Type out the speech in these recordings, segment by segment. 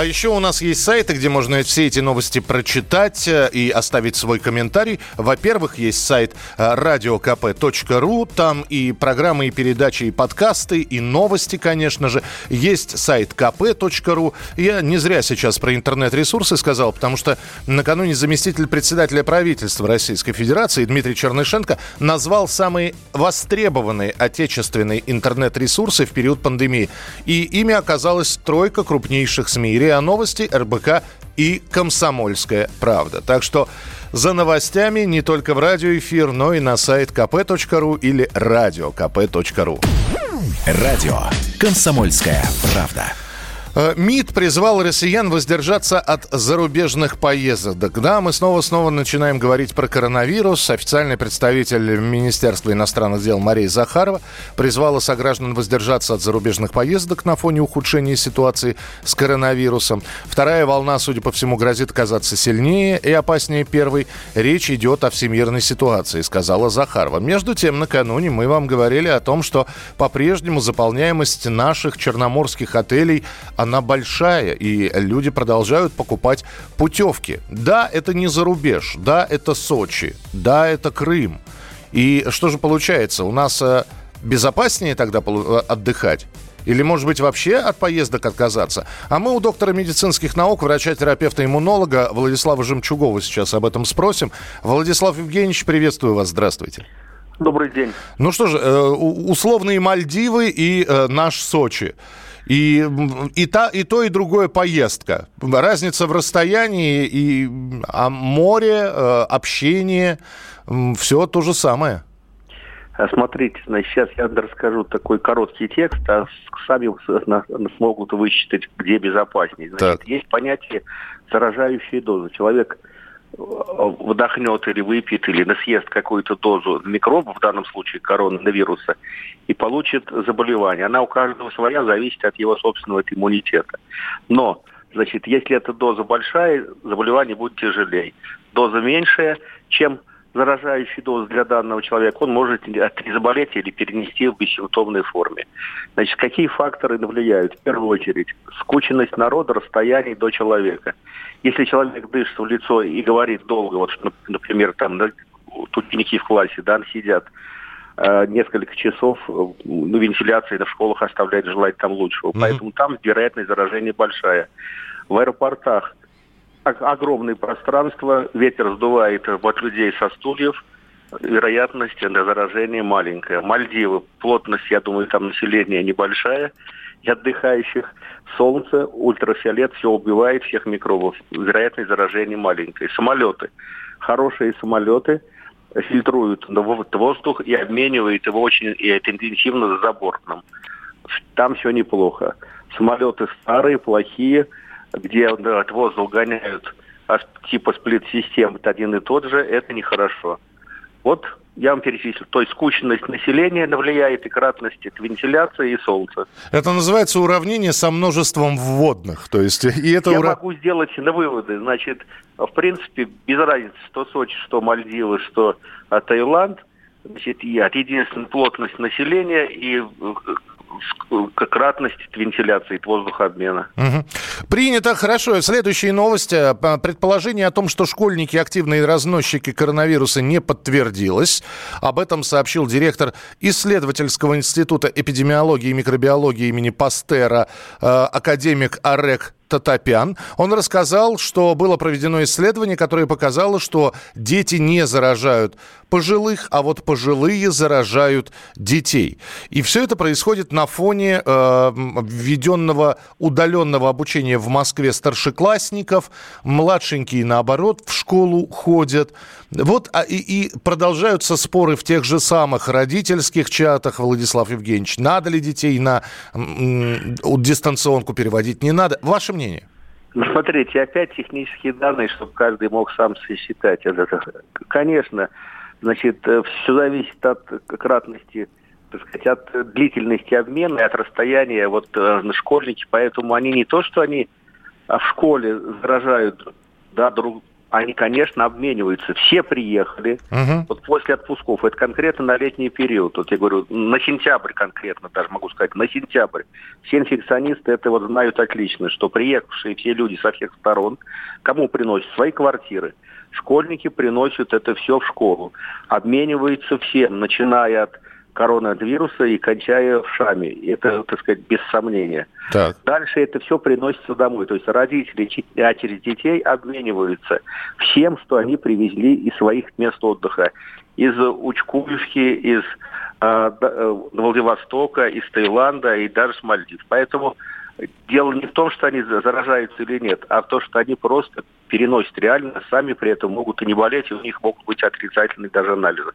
А еще у нас есть сайты, где можно все эти новости прочитать э, и оставить свой комментарий. Во-первых, есть сайт э, radiokp.ru. Там и программы, и передачи, и подкасты, и новости, конечно же. Есть сайт kp.ru. Я не зря сейчас про интернет-ресурсы сказал, потому что накануне заместитель председателя правительства Российской Федерации Дмитрий Чернышенко назвал самые востребованные отечественные интернет-ресурсы в период пандемии. И ими оказалась тройка крупнейших СМИ РИА Новости, РБК и «Комсомольская правда». Так что за новостями не только в радиоэфир, но и на сайт kp.ru или радиокп.ру. Радио «Комсомольская правда». Э, МИД призвал россиян воздержаться от зарубежных поездок. Да, мы снова-снова начинаем говорить про коронавирус. Официальный представитель Министерства иностранных дел Мария Захарова призвала сограждан воздержаться от зарубежных поездок на фоне ухудшения ситуации с коронавирусом. Вторая волна, судя по всему, грозит оказаться сильнее и опаснее первой. Речь идет о всемирной ситуации, сказала Захарова. Между тем, накануне мы вам говорили о том, что по-прежнему заполняемость наших черноморских отелей она большая, и люди продолжают покупать путевки. Да, это не за рубеж, да, это Сочи, да, это Крым. И что же получается? У нас э, безопаснее тогда э, отдыхать? Или, может быть, вообще от поездок отказаться? А мы у доктора медицинских наук, врача-терапевта-иммунолога Владислава Жемчугова сейчас об этом спросим. Владислав Евгеньевич, приветствую вас, здравствуйте. Добрый день. Ну что же, э, условные Мальдивы и наш Сочи. И, и, та, и то, и другое поездка. Разница в расстоянии, и, а море, э, общение, все то же самое. А смотрите, значит, сейчас я расскажу такой короткий текст, а сами смогут высчитать, где безопаснее. Значит, так. есть понятие заражающей дозы. Человек вдохнет или выпьет, или съест какую-то дозу микробов, в данном случае коронавируса, и получит заболевание. Она у каждого своя, зависит от его собственного иммунитета. Но, значит, если эта доза большая, заболевание будет тяжелее. Доза меньшая, чем заражающий доз для данного человека, он может заболеть или перенести в бессимптомной форме. Значит, какие факторы влияют? В первую очередь, скученность народа, расстояние до человека. Если человек дышит в лицо и говорит долго, вот, например, там на, ученики в классе, да, сидят э, несколько часов, ну, вентиляция на школах оставляет желать там лучшего. Mm-hmm. Поэтому там вероятность заражения большая. В аэропортах огромное пространство, ветер сдувает от людей со стульев, вероятность на заражение маленькая. Мальдивы, плотность, я думаю, там населения небольшая, и отдыхающих. Солнце, ультрафиолет, все убивает, всех микробов. Вероятность заражения маленькая. Самолеты. Хорошие самолеты фильтруют воздух и обменивают его очень и интенсивно с забортным. Там все неплохо. Самолеты старые, плохие – где от воздух гоняют типа сплит-систем, это один и тот же, это нехорошо. Вот я вам перечислил. То есть скучность населения влияет и кратность это вентиляция и солнце. Это называется уравнение со множеством вводных. То есть, и это я ура... могу сделать на выводы. Значит, в принципе, без разницы, что Сочи, что Мальдивы, что Таиланд, значит, и от единственной плотности населения и кратность вентиляции и воздухообмена. Угу. Принято, хорошо. Следующие новости. Предположение о том, что школьники активные разносчики коронавируса не подтвердилось. Об этом сообщил директор исследовательского института эпидемиологии и микробиологии имени Пастера, э, академик Арек Татопян. Он рассказал, что было проведено исследование, которое показало, что дети не заражают пожилых, а вот пожилые заражают детей. И все это происходит на фоне э, введенного удаленного обучения в Москве старшеклассников. Младшенькие, наоборот, в школу ходят. Вот а, и, и продолжаются споры в тех же самых родительских чатах, Владислав Евгеньевич. Надо ли детей на м, дистанционку переводить, не надо? Ваше мнение? Ну, смотрите, опять технические данные, чтобы каждый мог сам сосчитать это. Конечно, Значит, все зависит от кратности так сказать, от длительности обмена и от расстояния вот школьники, поэтому они не то, что они а в школе заражают да, друг, они, конечно, обмениваются. Все приехали угу. вот после отпусков. Это конкретно на летний период. Вот я говорю, на сентябрь конкретно, даже могу сказать, на сентябрь. Все инфекционисты это вот знают отлично, что приехавшие все люди со всех сторон, кому приносят свои квартиры, школьники приносят это все в школу. Обмениваются все, начиная от коронавируса и кончая вшами. Это, так сказать, без сомнения. Так. Дальше это все приносится домой. То есть родители, а через детей обмениваются всем, что они привезли из своих мест отдыха. Из Учкуевки, из э, Владивостока, из Таиланда и даже с Мальдив. Поэтому дело не в том, что они заражаются или нет, а в том, что они просто переносят реально, сами при этом могут и не болеть, и у них могут быть отрицательные даже анализы.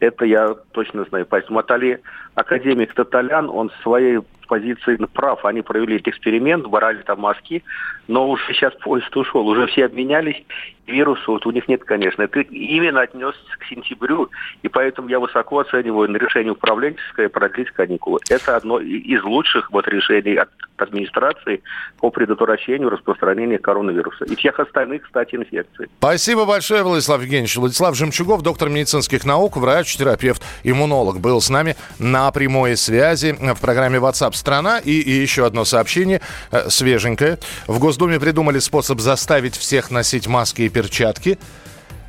Это я точно знаю. Поэтому Атали, академик Таталян, он своей позиции прав. Они провели эксперимент, брали там маски, но уже сейчас поезд ушел, уже все обменялись. Вирусу вот у них нет, конечно. Это именно отнесся к сентябрю, и поэтому я высоко оцениваю на решение управленческое продлить каникулы. Это одно из лучших вот решений от администрации по предотвращению распространения коронавируса и всех остальных, кстати, инфекций. Спасибо большое, Владислав Евгеньевич. Владислав Жемчугов, доктор медицинских наук, врач, терапевт, иммунолог, был с нами на прямой связи в программе WhatsApp страна. И, и еще одно сообщение, э, свеженькое. В Госдуме придумали способ заставить всех носить маски и перчатки.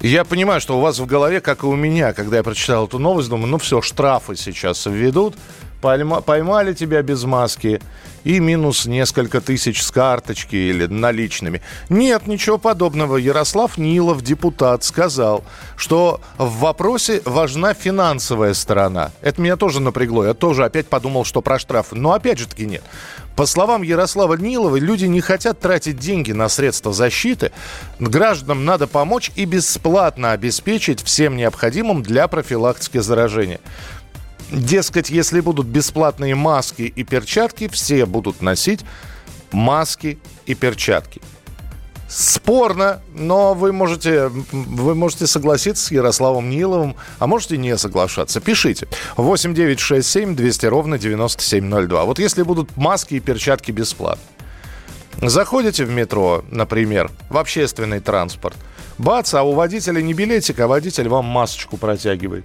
Я понимаю, что у вас в голове, как и у меня, когда я прочитал эту новость, думаю, ну все, штрафы сейчас введут. Поймали тебя без маски и минус несколько тысяч с карточки или наличными. Нет, ничего подобного. Ярослав Нилов, депутат, сказал, что в вопросе важна финансовая сторона. Это меня тоже напрягло. Я тоже опять подумал, что про штрафы. Но опять же таки нет. По словам Ярослава Нилова, люди не хотят тратить деньги на средства защиты. Гражданам надо помочь и бесплатно обеспечить всем необходимым для профилактики заражения. Дескать, если будут бесплатные маски и перчатки, все будут носить маски и перчатки. Спорно, но вы можете, вы можете согласиться с Ярославом Ниловым, а можете не соглашаться. Пишите. 8 9 6 7 200 ровно 9702. Вот если будут маски и перчатки бесплатно. Заходите в метро, например, в общественный транспорт. Бац, а у водителя не билетик, а водитель вам масочку протягивает.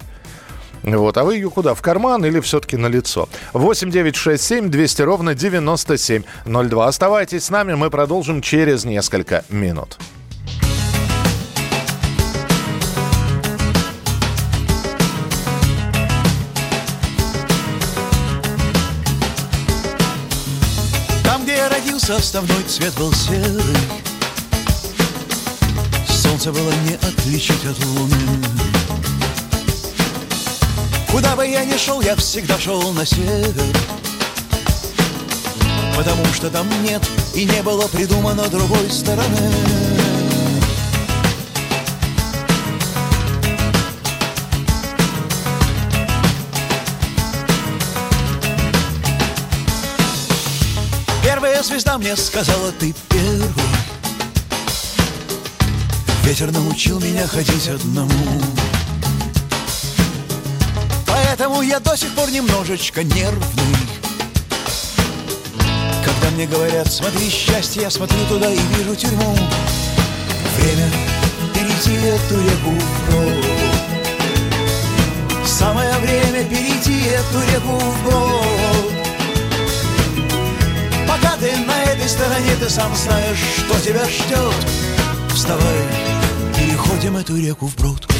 Вот. А вы ее куда? В карман или все-таки на лицо? 8 9 6 7 200 ровно 9702. Оставайтесь с нами, мы продолжим через несколько минут. Там, где я родился, основной цвет был серый. Солнце было не отличить от луны. Куда бы я ни шел, я всегда шел на север. Потому что там нет и не было придумано другой стороны. Первая звезда мне сказала, ты первый Ветер научил меня ходить одному Поэтому я до сих пор немножечко нервный. Когда мне говорят, смотри счастье, я смотрю туда и вижу тюрьму Время перейти эту реку вброд Самое время перейти эту реку вброд Пока ты на этой стороне, ты сам знаешь, что тебя ждет. Вставай, переходим эту реку вброд